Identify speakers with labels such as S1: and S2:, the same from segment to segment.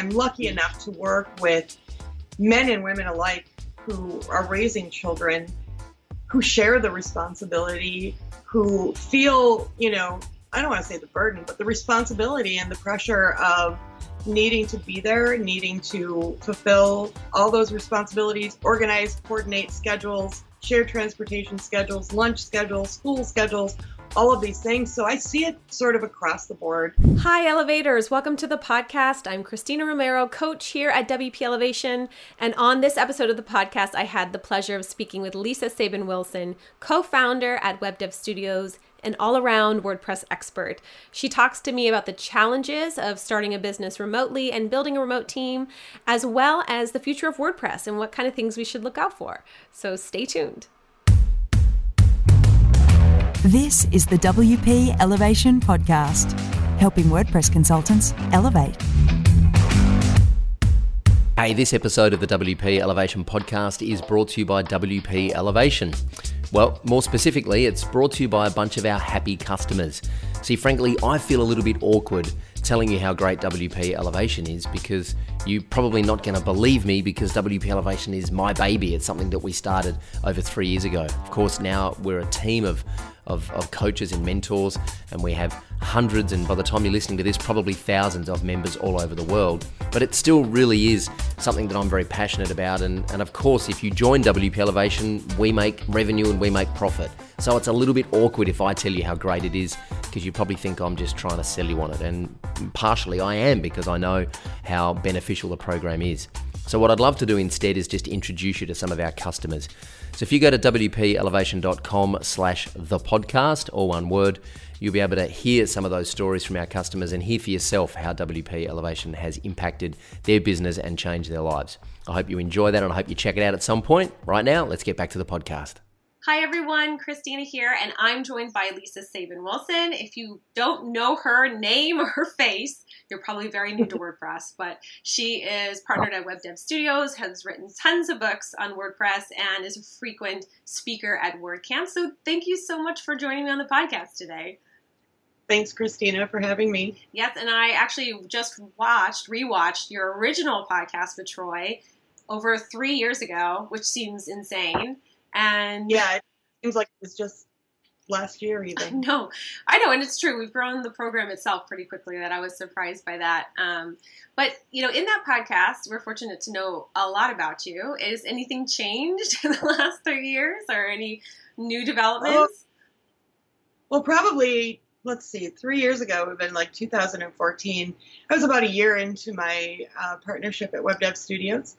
S1: I'm lucky mm. enough to work with men and women alike who are raising children, who share the responsibility, who feel, you know, I don't want to say the burden, but the responsibility and the pressure of needing to be there, needing to fulfill all those responsibilities, organize, coordinate schedules, share transportation schedules, lunch schedules, school schedules, all of these things. So I see it sort of across the board.
S2: Hi, Elevators. Welcome to the podcast. I'm Christina Romero, coach here at WP Elevation. And on this episode of the podcast, I had the pleasure of speaking with Lisa Sabin Wilson, co founder at WebDev Studios an all around WordPress expert. She talks to me about the challenges of starting a business remotely and building a remote team, as well as the future of WordPress and what kind of things we should look out for. So stay tuned.
S3: This is the WP Elevation Podcast, helping WordPress consultants elevate.
S4: Hey, this episode of the WP Elevation Podcast is brought to you by WP Elevation. Well, more specifically, it's brought to you by a bunch of our happy customers. See, frankly, I feel a little bit awkward telling you how great WP Elevation is because you're probably not going to believe me because WP Elevation is my baby. It's something that we started over three years ago. Of course, now we're a team of of, of coaches and mentors, and we have hundreds, and by the time you're listening to this, probably thousands of members all over the world. But it still really is something that I'm very passionate about. And, and of course, if you join WP Elevation, we make revenue and we make profit. So it's a little bit awkward if I tell you how great it is because you probably think I'm just trying to sell you on it. And partially I am because I know how beneficial the program is. So, what I'd love to do instead is just introduce you to some of our customers. So, if you go to wpelevation.com slash the podcast, or one word, you'll be able to hear some of those stories from our customers and hear for yourself how WP Elevation has impacted their business and changed their lives. I hope you enjoy that and I hope you check it out at some point. Right now, let's get back to the podcast.
S2: Hi everyone, Christina here, and I'm joined by Lisa Sabin Wilson. If you don't know her name or her face, you're probably very new to WordPress, but she is partnered at WebDev Studios, has written tons of books on WordPress, and is a frequent speaker at WordCamp. So thank you so much for joining me on the podcast today.
S1: Thanks, Christina, for having me.
S2: Yes, and I actually just watched, rewatched your original podcast with Troy over three years ago, which seems insane. And
S1: yeah, it seems like it was just last year even.
S2: No, I know, and it's true. We've grown the program itself pretty quickly. That I was surprised by that. Um, but you know, in that podcast, we're fortunate to know a lot about you. Is anything changed in the last three years, or any new developments? Oh,
S1: well, probably. Let's see. Three years ago, we've been like 2014. I was about a year into my uh, partnership at WebDev Studios.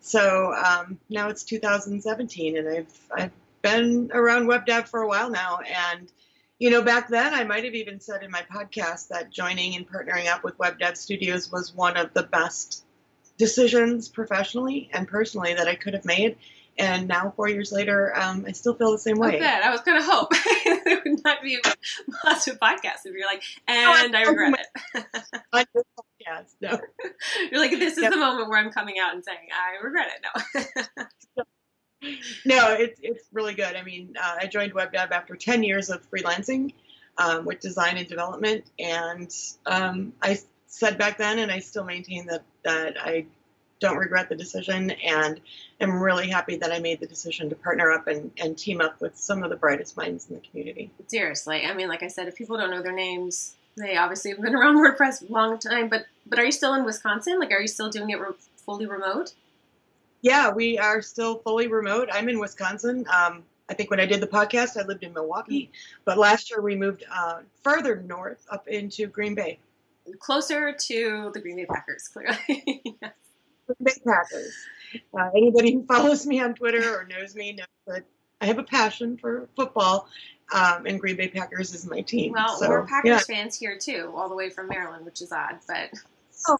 S1: So um, now it's 2017, and I've I've been around web dev for a while now. And you know, back then I might have even said in my podcast that joining and partnering up with Web Dev Studios was one of the best decisions professionally and personally that I could have made. And now, four years later, um, I still feel the same way.
S2: Oh, good. I was going to hope there would not be lots of podcasts if you're like, and I regret it.
S1: podcast. No.
S2: You're like, this is yep. the moment where I'm coming out and saying, I regret it.
S1: No. No, it's it's really good. I mean, uh, I joined WebDev after 10 years of freelancing um, with design and development, and um, I said back then, and I still maintain that that I don't regret the decision, and am really happy that I made the decision to partner up and, and team up with some of the brightest minds in the community.
S2: Seriously, I mean, like I said, if people don't know their names, they obviously have been around WordPress a long time, but but are you still in Wisconsin? Like, are you still doing it re- fully remote?
S1: Yeah, we are still fully remote. I'm in Wisconsin. Um, I think when I did the podcast, I lived in Milwaukee, but last year we moved uh, further north up into Green Bay,
S2: closer to the Green Bay Packers. Clearly,
S1: yes. Green Bay Packers. Uh, anybody who follows me on Twitter or knows me knows that I have a passion for football, um, and Green Bay Packers is my team.
S2: Well, so, we're Packers yeah. fans here too, all the way from Maryland, which is odd, but.
S1: Oh,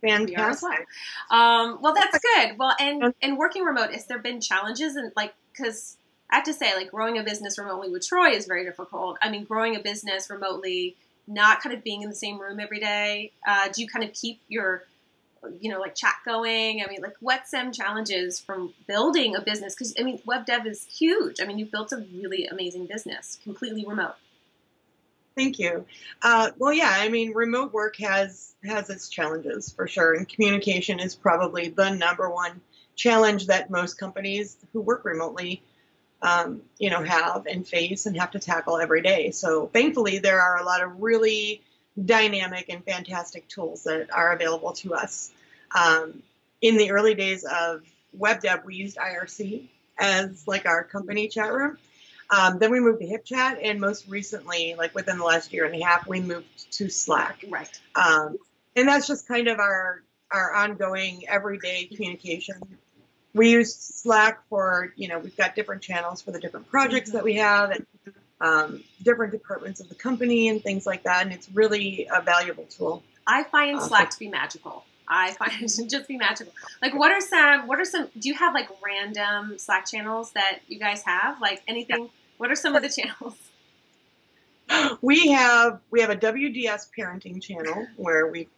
S1: fantastic.
S2: Well. Um, well, that's good. Well, and and working remote, has there been challenges and like because I have to say, like growing a business remotely with Troy is very difficult. I mean, growing a business remotely, not kind of being in the same room every day. Uh, do you kind of keep your you know, like chat going? I mean, like what some challenges from building a business? Because I mean, web dev is huge. I mean, you've built a really amazing business, completely remote.
S1: Thank you. Uh, well, yeah, I mean, remote work has has its challenges for sure, and communication is probably the number one challenge that most companies who work remotely, um, you know, have and face and have to tackle every day. So, thankfully, there are a lot of really dynamic and fantastic tools that are available to us. Um, in the early days of web dev, we used IRC as like our company chat room um, then we moved to HipChat, and most recently, like within the last year and a half, we moved to Slack.
S2: Right.
S1: Um, and that's just kind of our our ongoing everyday communication. We use Slack for you know we've got different channels for the different projects that we have and um, different departments of the company and things like that, and it's really a valuable tool.
S2: I find Slack to be magical. I find it just be magical. Like, what are some? What are some? Do you have like random Slack channels that you guys have? Like anything? Yeah. What are some of the channels?
S1: We have we have a WDS parenting channel where we've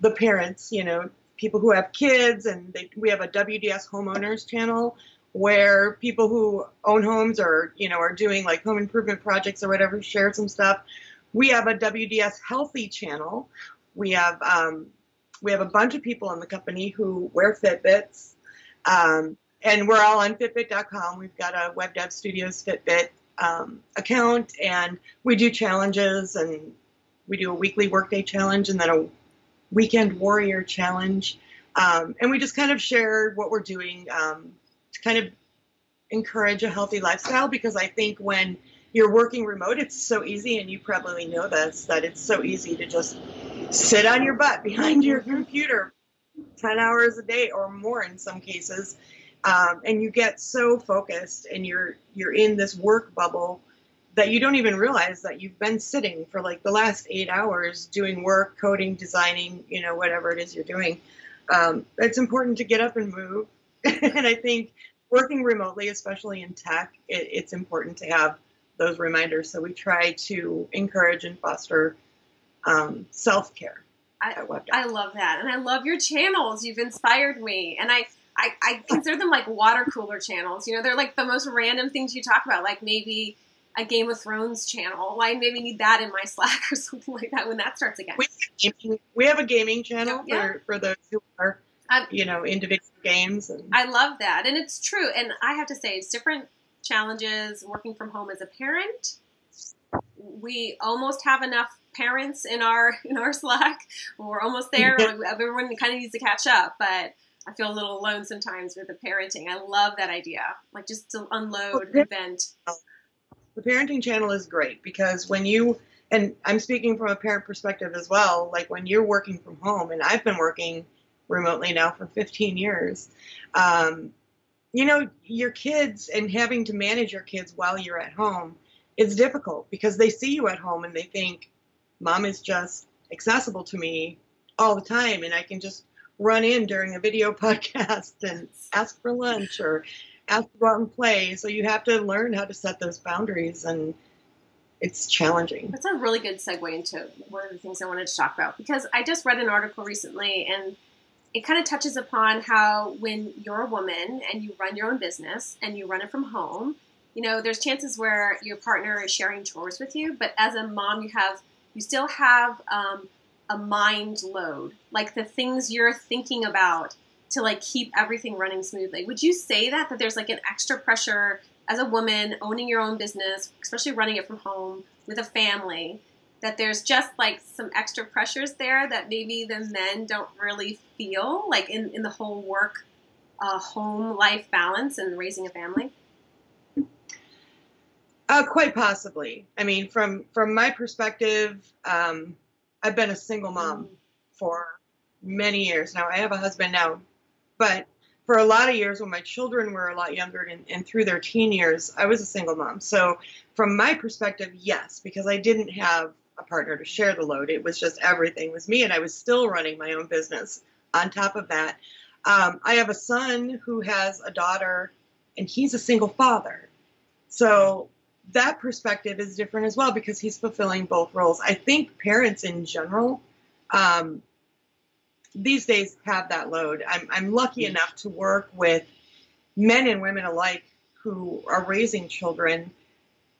S1: the parents, you know, people who have kids, and they, we have a WDS homeowners channel where people who own homes or you know are doing like home improvement projects or whatever share some stuff. We have a WDS healthy channel. We have um, we have a bunch of people in the company who wear Fitbits. Um, and we're all on Fitbit.com. We've got a Web Dev Studios Fitbit um, account, and we do challenges, and we do a weekly workday challenge, and then a weekend warrior challenge, um, and we just kind of share what we're doing um, to kind of encourage a healthy lifestyle. Because I think when you're working remote, it's so easy, and you probably know this, that it's so easy to just sit on your butt behind your computer 10 hours a day or more in some cases um, and you get so focused and you're you're in this work bubble that you don't even realize that you've been sitting for like the last eight hours doing work coding designing you know whatever it is you're doing. Um, it's important to get up and move. And i think working remotely especially in tech it, it's important to have those reminders. So we try to encourage and foster um, self-care
S2: I, I love that and i love your channels you've inspired me and i I, I consider them like water cooler channels. You know, they're like the most random things you talk about, like maybe a Game of Thrones channel. I maybe need that in my Slack or something like that when that starts again.
S1: We, we have a gaming channel yeah. for, for those who are, um, you know, individual games. And...
S2: I love that. And it's true. And I have to say, it's different challenges working from home as a parent. We almost have enough parents in our in our Slack. We're almost there. Everyone kind of needs to catch up, but I feel a little alone sometimes with the parenting. I love that idea, like just to unload, well, vent.
S1: The parenting channel is great because when you and I'm speaking from a parent perspective as well. Like when you're working from home, and I've been working remotely now for 15 years. Um, you know, your kids and having to manage your kids while you're at home it's difficult because they see you at home and they think, "Mom is just accessible to me all the time, and I can just run in during a video podcast and ask for lunch or ask to go out and play. So you have to learn how to set those boundaries and it's challenging.
S2: That's a really good segue into one of the things I wanted to talk about because I just read an article recently and it kind of touches upon how when you're a woman and you run your own business and you run it from home, you know, there's chances where your partner is sharing chores with you, but as a mom, you have you still have um, a mind load, like the things you're thinking about to like keep everything running smoothly. Would you say that that there's like an extra pressure as a woman owning your own business, especially running it from home with a family, that there's just like some extra pressures there that maybe the men don't really feel like in, in the whole work uh, home life balance and raising a family?
S1: Uh, quite possibly. I mean, from from my perspective, um, I've been a single mom mm. for many years now. I have a husband now, but for a lot of years when my children were a lot younger and, and, through their teen years, I was a single mom. So, from my perspective, yes, because I didn't have a partner to share the load. It was just everything was me, and I was still running my own business. On top of that, um, I have a son who has a daughter, and he's a single father. So that perspective is different as well because he's fulfilling both roles. I think parents in general um, these days have that load. I'm, I'm lucky enough to work with men and women alike who are raising children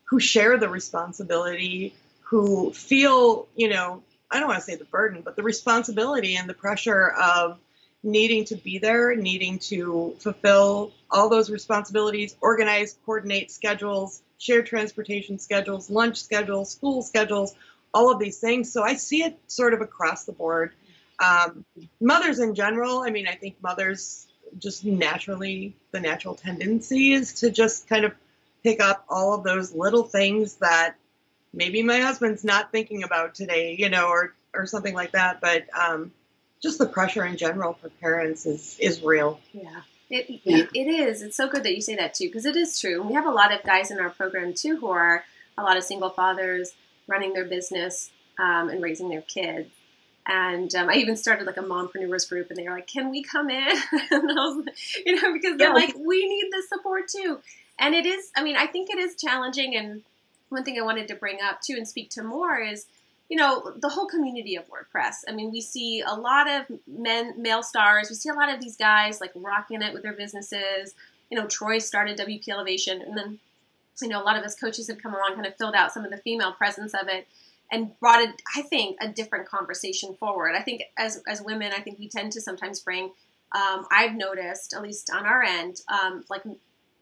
S1: who share the responsibility, who feel, you know, I don't want to say the burden, but the responsibility and the pressure of needing to be there, needing to fulfill all those responsibilities, organize, coordinate schedules, share transportation schedules, lunch schedules, school schedules, all of these things. So I see it sort of across the board. Um, mothers in general, I mean, I think mothers just naturally, the natural tendency is to just kind of pick up all of those little things that maybe my husband's not thinking about today, you know, or, or something like that. But um, just the pressure in general for parents is, is real.
S2: Yeah. It, yeah. it, it is. It's so good that you say that too, because it is true. We have a lot of guys in our program too who are a lot of single fathers running their business um, and raising their kids. And um, I even started like a mompreneurs group, and they were like, "Can we come in?" and I was, you know, because they're yeah. like, "We need the support too." And it is. I mean, I think it is challenging. And one thing I wanted to bring up too and speak to more is, you know, the whole community of WordPress. I mean, we see a lot of men, male stars. We see a lot of these guys like rocking it with their businesses. You know, Troy started WP Elevation, and then you know, a lot of us coaches have come along, kind of filled out some of the female presence of it and brought it, I think, a different conversation forward. I think as, as women, I think we tend to sometimes bring, um, I've noticed, at least on our end, um, like, you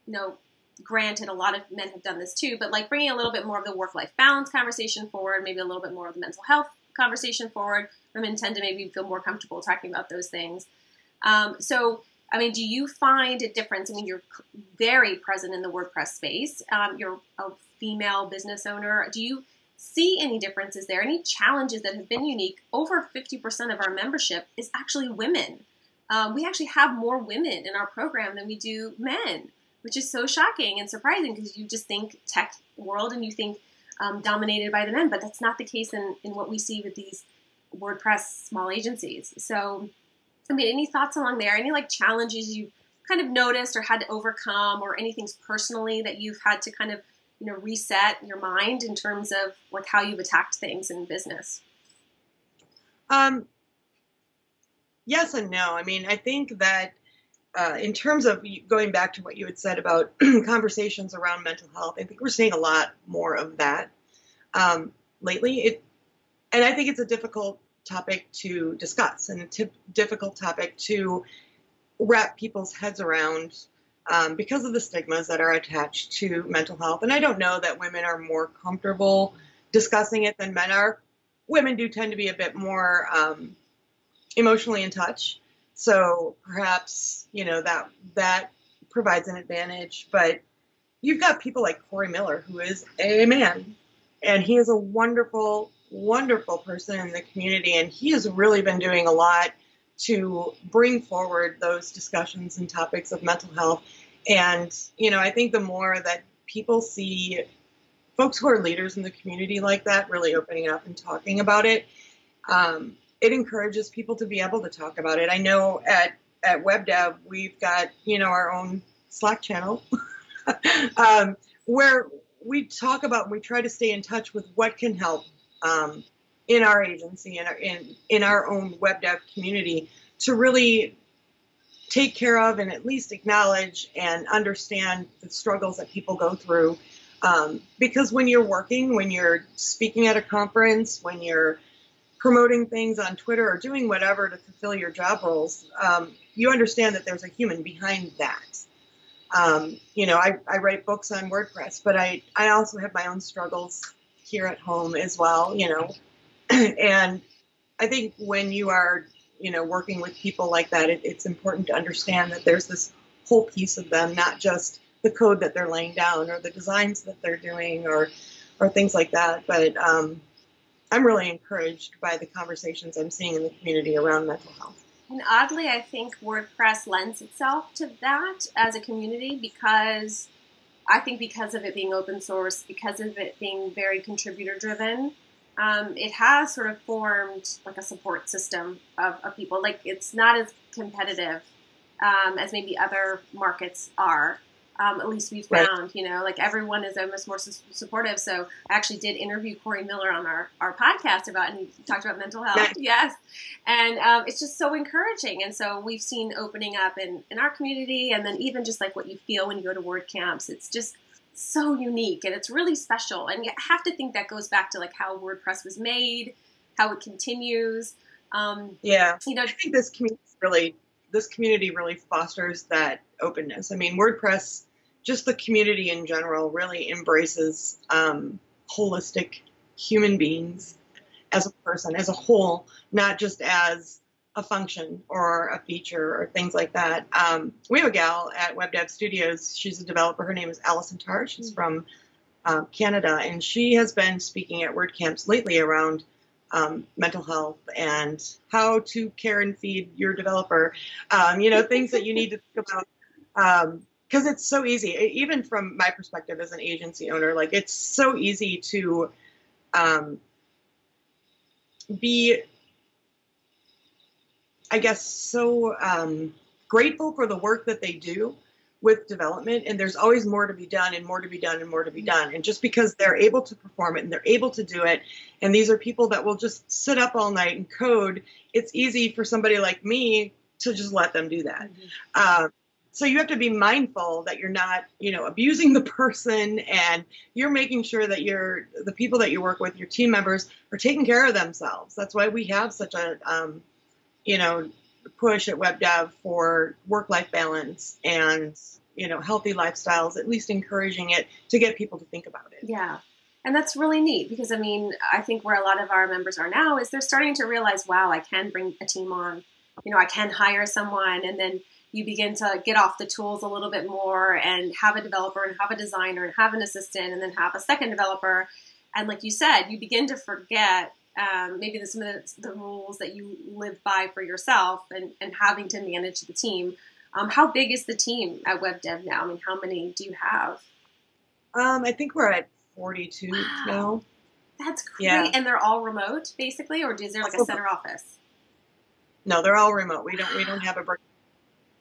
S2: know, granted, a lot of men have done this too, but like bringing a little bit more of the work life balance conversation forward, maybe a little bit more of the mental health conversation forward. Women tend to maybe feel more comfortable talking about those things. Um, so, I mean, do you find a difference? I mean, you're very present in the WordPress space. Um, you're a female business owner. Do you see any differences there? Any challenges that have been unique? Over 50% of our membership is actually women. Um, we actually have more women in our program than we do men, which is so shocking and surprising because you just think tech world and you think um, dominated by the men, but that's not the case in, in what we see with these WordPress small agencies. So, I mean, any thoughts along there? Any like challenges you've kind of noticed or had to overcome, or anything personally that you've had to kind of you know reset your mind in terms of like how you've attacked things in business?
S1: Um, yes and no. I mean, I think that uh, in terms of going back to what you had said about conversations around mental health, I think we're seeing a lot more of that um, lately. It, and I think it's a difficult topic to discuss and a t- difficult topic to wrap people's heads around um, because of the stigmas that are attached to mental health. And I don't know that women are more comfortable discussing it than men are. Women do tend to be a bit more um, emotionally in touch, so perhaps you know that that provides an advantage. But you've got people like Corey Miller, who is a man, and he is a wonderful, wonderful person in the community, and he has really been doing a lot to bring forward those discussions and topics of mental health. And, you know, I think the more that people see folks who are leaders in the community like that really opening up and talking about it, um, it encourages people to be able to talk about it. I know at, at WebDev, we've got, you know, our own Slack channel um, where we talk about, and we try to stay in touch with what can help um, in our agency and in, in, in our own web dev community to really take care of and at least acknowledge and understand the struggles that people go through. Um, because when you're working, when you're speaking at a conference, when you're promoting things on Twitter or doing whatever to fulfill your job roles, um, you understand that there's a human behind that. Um, you know, I, I write books on WordPress, but I, I also have my own struggles here at home as well, you know, and I think when you are, you know, working with people like that, it, it's important to understand that there's this whole piece of them, not just the code that they're laying down or the designs that they're doing or, or things like that. But um, I'm really encouraged by the conversations I'm seeing in the community around mental health.
S2: And oddly, I think WordPress lends itself to that as a community because I think because of it being open source, because of it being very contributor driven, um, it has sort of formed like a support system of, of people. Like it's not as competitive um, as maybe other markets are. Um, at least we've found, right. you know, like everyone is almost more su- supportive. So I actually did interview Corey Miller on our, our podcast about, and he talked about mental health. Nice. Yes. And um, it's just so encouraging. And so we've seen opening up in, in our community and then even just like what you feel when you go to WordCamps. It's just so unique and it's really special. And you have to think that goes back to like how WordPress was made, how it continues. Um,
S1: yeah,
S2: you know, I
S1: think this community really this community really fosters that openness. I mean, WordPress, just the community in general, really embraces um, holistic human beings as a person, as a whole, not just as a function or a feature or things like that. Um, we have a gal at Web Dev Studios. She's a developer. Her name is Allison Tarr. She's from um, Canada, and she has been speaking at WordCamps lately around um, mental health and how to care and feed your developer. Um, you know, things that you need to think about. Because it's so easy, even from my perspective as an agency owner, like it's so easy to um, be I guess, so um, grateful for the work that they do with development and there's always more to be done and more to be done and more to be done. And just because they're able to perform it and they're able to do it and these are people that will just sit up all night and code it's easy for somebody like me to just let them do that. Mm-hmm. um, so you have to be mindful that you're not you know abusing the person and you're making sure that you're the people that you work with your team members are taking care of themselves that's why we have such a um, you know, push at WebDev for work-life balance and you know healthy lifestyles. At least encouraging it to get people to think about it.
S2: Yeah. And that's really neat because I mean, I think where a lot of our members are now is they're starting to realize, wow, I can bring a team on. You know, I can hire someone and then you begin to get off the tools a little bit more and have a developer and have a designer and have an assistant and then have a second developer. And like you said, you begin to forget um, maybe the, some of the, the, rules that you live by for yourself and, and having to manage the team. Um, how big is the team at WebDev now? I mean, how many do you have?
S1: Um, I think we're at 42 wow. now.
S2: That's great. Yeah. And they're all remote, basically, or is there like a center office?
S1: No, they're all remote. We don't we don't have a break.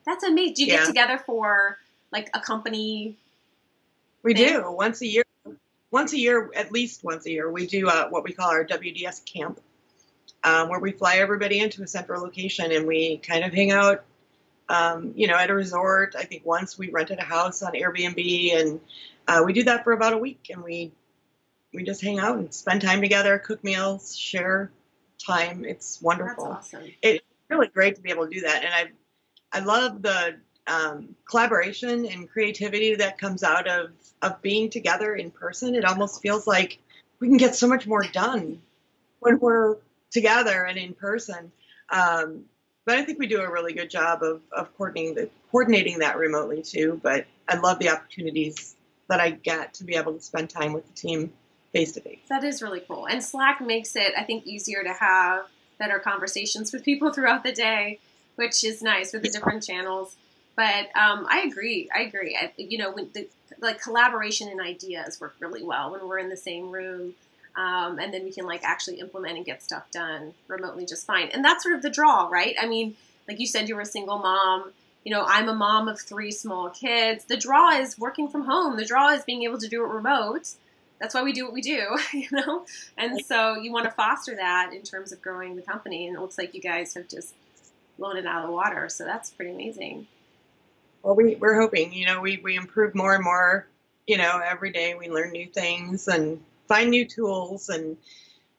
S2: That's amazing. Do you yeah. get together for like a company?
S1: We thing? do once a year once a year, at least once a year, we do uh, what we call our WDS camp, um, where we fly everybody into a central location and we kind of hang out, um, you know, at a resort. I think once we rented a house on Airbnb, and uh, we do that for about a week, and we we just hang out and spend time together, cook meals, share time. It's wonderful.
S2: That's awesome.
S1: It's really great to be able to do that, and I I love the um, collaboration and creativity that comes out of of being together in person. It almost feels like we can get so much more done when we're together and in person. Um, but I think we do a really good job of, of coordinating, the, coordinating that remotely too. But I love the opportunities that I get to be able to spend time with the team face to face.
S2: That is really cool. And Slack makes it, I think, easier to have better conversations with people throughout the day, which is nice with the different channels. But um, I agree. I agree. I, you know, when the like collaboration and ideas work really well when we're in the same room, um, and then we can like actually implement and get stuff done remotely just fine. And that's sort of the draw, right? I mean, like you said, you were a single mom. You know, I'm a mom of three small kids. The draw is working from home. The draw is being able to do it remote. That's why we do what we do, you know? And so you want to foster that in terms of growing the company. And it looks like you guys have just blown it out of the water. So that's pretty amazing
S1: well, we, we're hoping, you know, we, we improve more and more, you know, every day we learn new things and find new tools and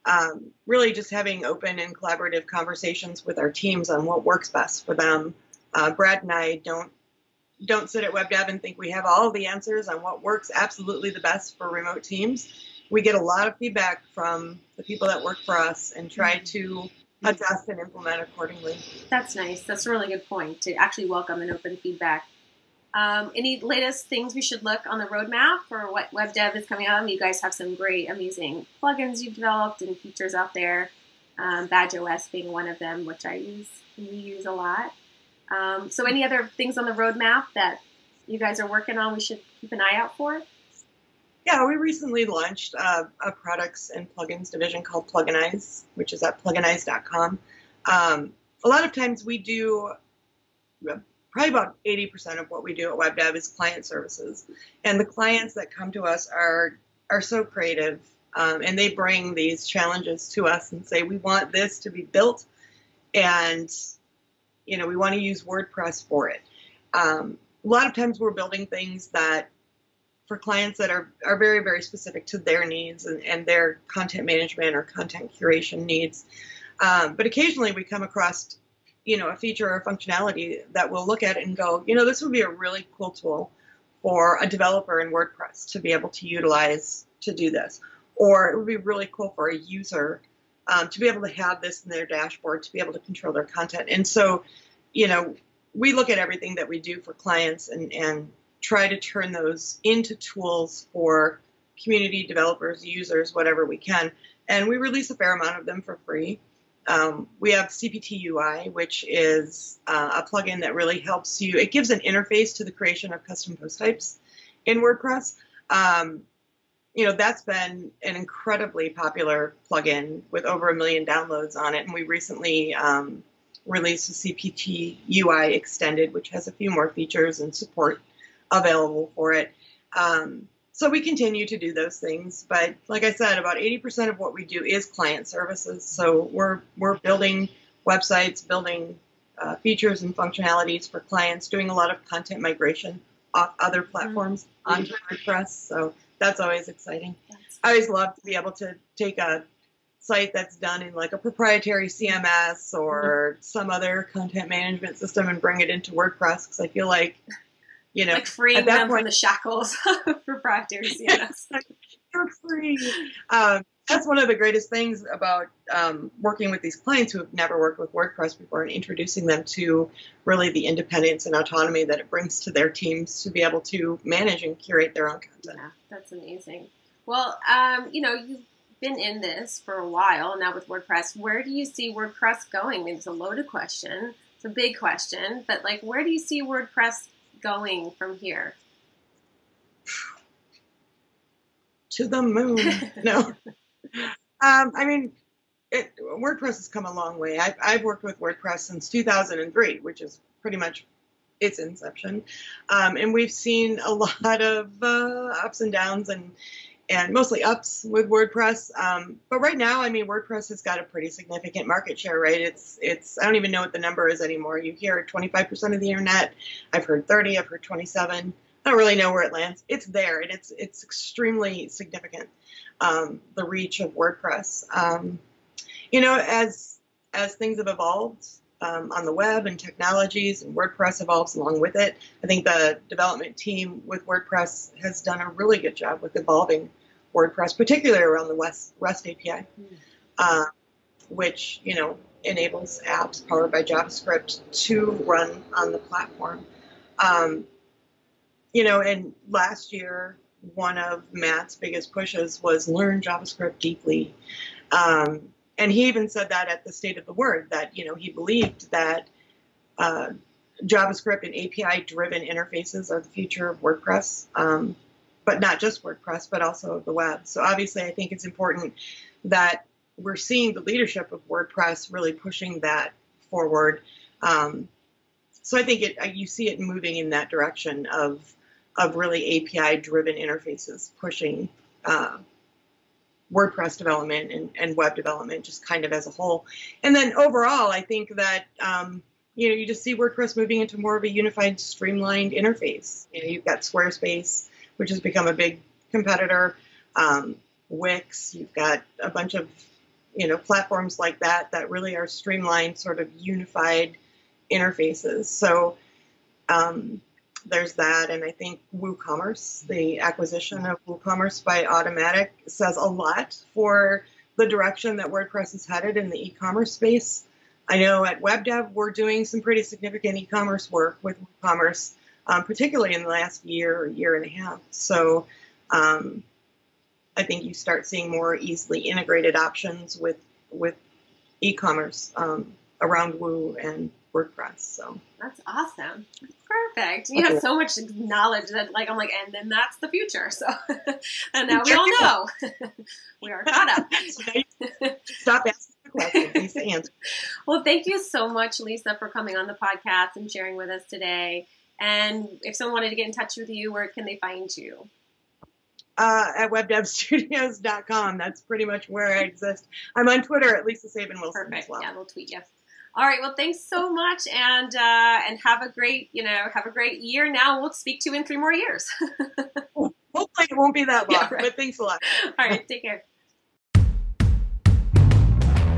S1: um, really just having open and collaborative conversations with our teams on what works best for them. Uh, Brad and I don't don't sit at WebDev and think we have all the answers on what works absolutely the best for remote teams. We get a lot of feedback from the people that work for us and try mm-hmm. to adjust and implement accordingly.
S2: That's nice. That's a really good point to actually welcome and open feedback. Um, any latest things we should look on the roadmap for what web dev is coming out? You guys have some great, amazing plugins you've developed and features out there. Um, Badge OS being one of them, which I use we use a lot. Um, so, any other things on the roadmap that you guys are working on? We should keep an eye out for.
S1: Yeah, we recently launched uh, a products and plugins division called Pluginize, which is at pluginize.com. Um, a lot of times we do probably about 80% of what we do at WebDev is client services. And the clients that come to us are are so creative um, and they bring these challenges to us and say, we want this to be built and you know, we want to use WordPress for it. Um, a lot of times we're building things that for clients that are, are very, very specific to their needs and, and their content management or content curation needs. Um, but occasionally we come across, you know, a feature or functionality that we'll look at and go, you know, this would be a really cool tool for a developer in WordPress to be able to utilize to do this. Or it would be really cool for a user um, to be able to have this in their dashboard, to be able to control their content. And so, you know, we look at everything that we do for clients and, and try to turn those into tools for community developers, users, whatever we can. And we release a fair amount of them for free. Um, we have CPT UI, which is uh, a plugin that really helps you. It gives an interface to the creation of custom post types in WordPress. Um, you know, that's been an incredibly popular plugin with over a million downloads on it. And we recently um, released a CPT UI extended, which has a few more features and support available for it. Um, so we continue to do those things, but like I said, about 80% of what we do is client services. So we're we're building websites, building uh, features and functionalities for clients, doing a lot of content migration off other mm-hmm. platforms mm-hmm. onto WordPress. So that's always exciting. That's I always love to be able to take a site that's done in like a proprietary CMS or mm-hmm. some other content management system and bring it into WordPress because I feel like you know,
S2: like freeing them point, from the shackles of proprietary CMS.
S1: You're free. Um, that's one of the greatest things about um, working with these clients who have never worked with WordPress before and introducing them to really the independence and autonomy that it brings to their teams to be able to manage and curate their own content.
S2: Yeah, that's amazing. Well, um, you know, you've been in this for a while now with WordPress. Where do you see WordPress going? I mean, it's a loaded question. It's a big question, but like, where do you see WordPress going from here?
S1: To the moon. no. Um, I mean, it, WordPress has come a long way. I've, I've, worked with WordPress since 2003, which is pretty much its inception. Um, and we've seen a lot of uh, ups and downs and and mostly ups with WordPress. Um, but right now, I mean, WordPress has got a pretty significant market share, right? It's it's I don't even know what the number is anymore. You hear 25% of the internet. I've heard 30. I've heard 27. I don't really know where it lands. It's there, and it's it's extremely significant. Um, the reach of WordPress. Um, you know, as as things have evolved, um, on the web and technologies, and WordPress evolves along with it. I think the development team with WordPress has done a really good job with evolving WordPress, particularly around the REST, REST API, mm. uh, which you know enables apps powered by JavaScript to run on the platform. Um, you know, and last year, one of Matt's biggest pushes was learn JavaScript deeply. Um, and he even said that at the State of the Word that you know he believed that uh, JavaScript and API-driven interfaces are the future of WordPress, um, but not just WordPress, but also the web. So obviously, I think it's important that we're seeing the leadership of WordPress really pushing that forward. Um, so I think it, you see it moving in that direction of of really API-driven interfaces pushing uh, WordPress development and, and web development, just kind of as a whole. And then overall, I think that um, you know you just see WordPress moving into more of a unified, streamlined interface. You know, you've got Squarespace, which has become a big competitor. Um, Wix, you've got a bunch of you know platforms like that that really are streamlined, sort of unified interfaces. So um, there's that, and I think WooCommerce, the acquisition of WooCommerce by Automattic, says a lot for the direction that WordPress is headed in the e-commerce space. I know at WebDev we're doing some pretty significant e-commerce work with WooCommerce, um, particularly in the last year, year and a half. So um, I think you start seeing more easily integrated options with with e-commerce um, around Woo and WordPress. So
S2: that's awesome. Perfect. You okay. have so much knowledge that, like, I'm like, and then that's the future. So, and now we all know we are caught up.
S1: Stop asking the question. Lisa answer.
S2: Well, thank you so much, Lisa, for coming on the podcast and sharing with us today. And if someone wanted to get in touch with you, where can they find you?
S1: Uh, at webdevstudios.com. That's pretty much where I exist. I'm on Twitter at Lisa Sabin Wilson
S2: Perfect.
S1: as well.
S2: Yeah, we'll tweet you. All right. Well, thanks so much, and uh, and have a great you know have a great year. Now we'll speak to you in three more years.
S1: Hopefully, it won't be that long.
S2: Yeah, right.
S1: But thanks a lot.
S2: All right, take care.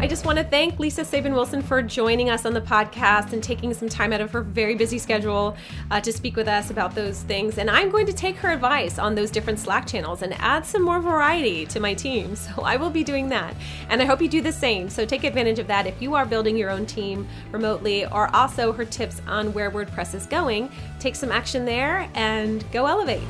S2: I just want to thank Lisa Sabin Wilson for joining us on the podcast and taking some time out of her very busy schedule uh, to speak with us about those things. And I'm going to take her advice on those different Slack channels and add some more variety to my team. So I will be doing that. And I hope you do the same. So take advantage of that if you are building your own team remotely, or also her tips on where WordPress is going. Take some action there and go elevate.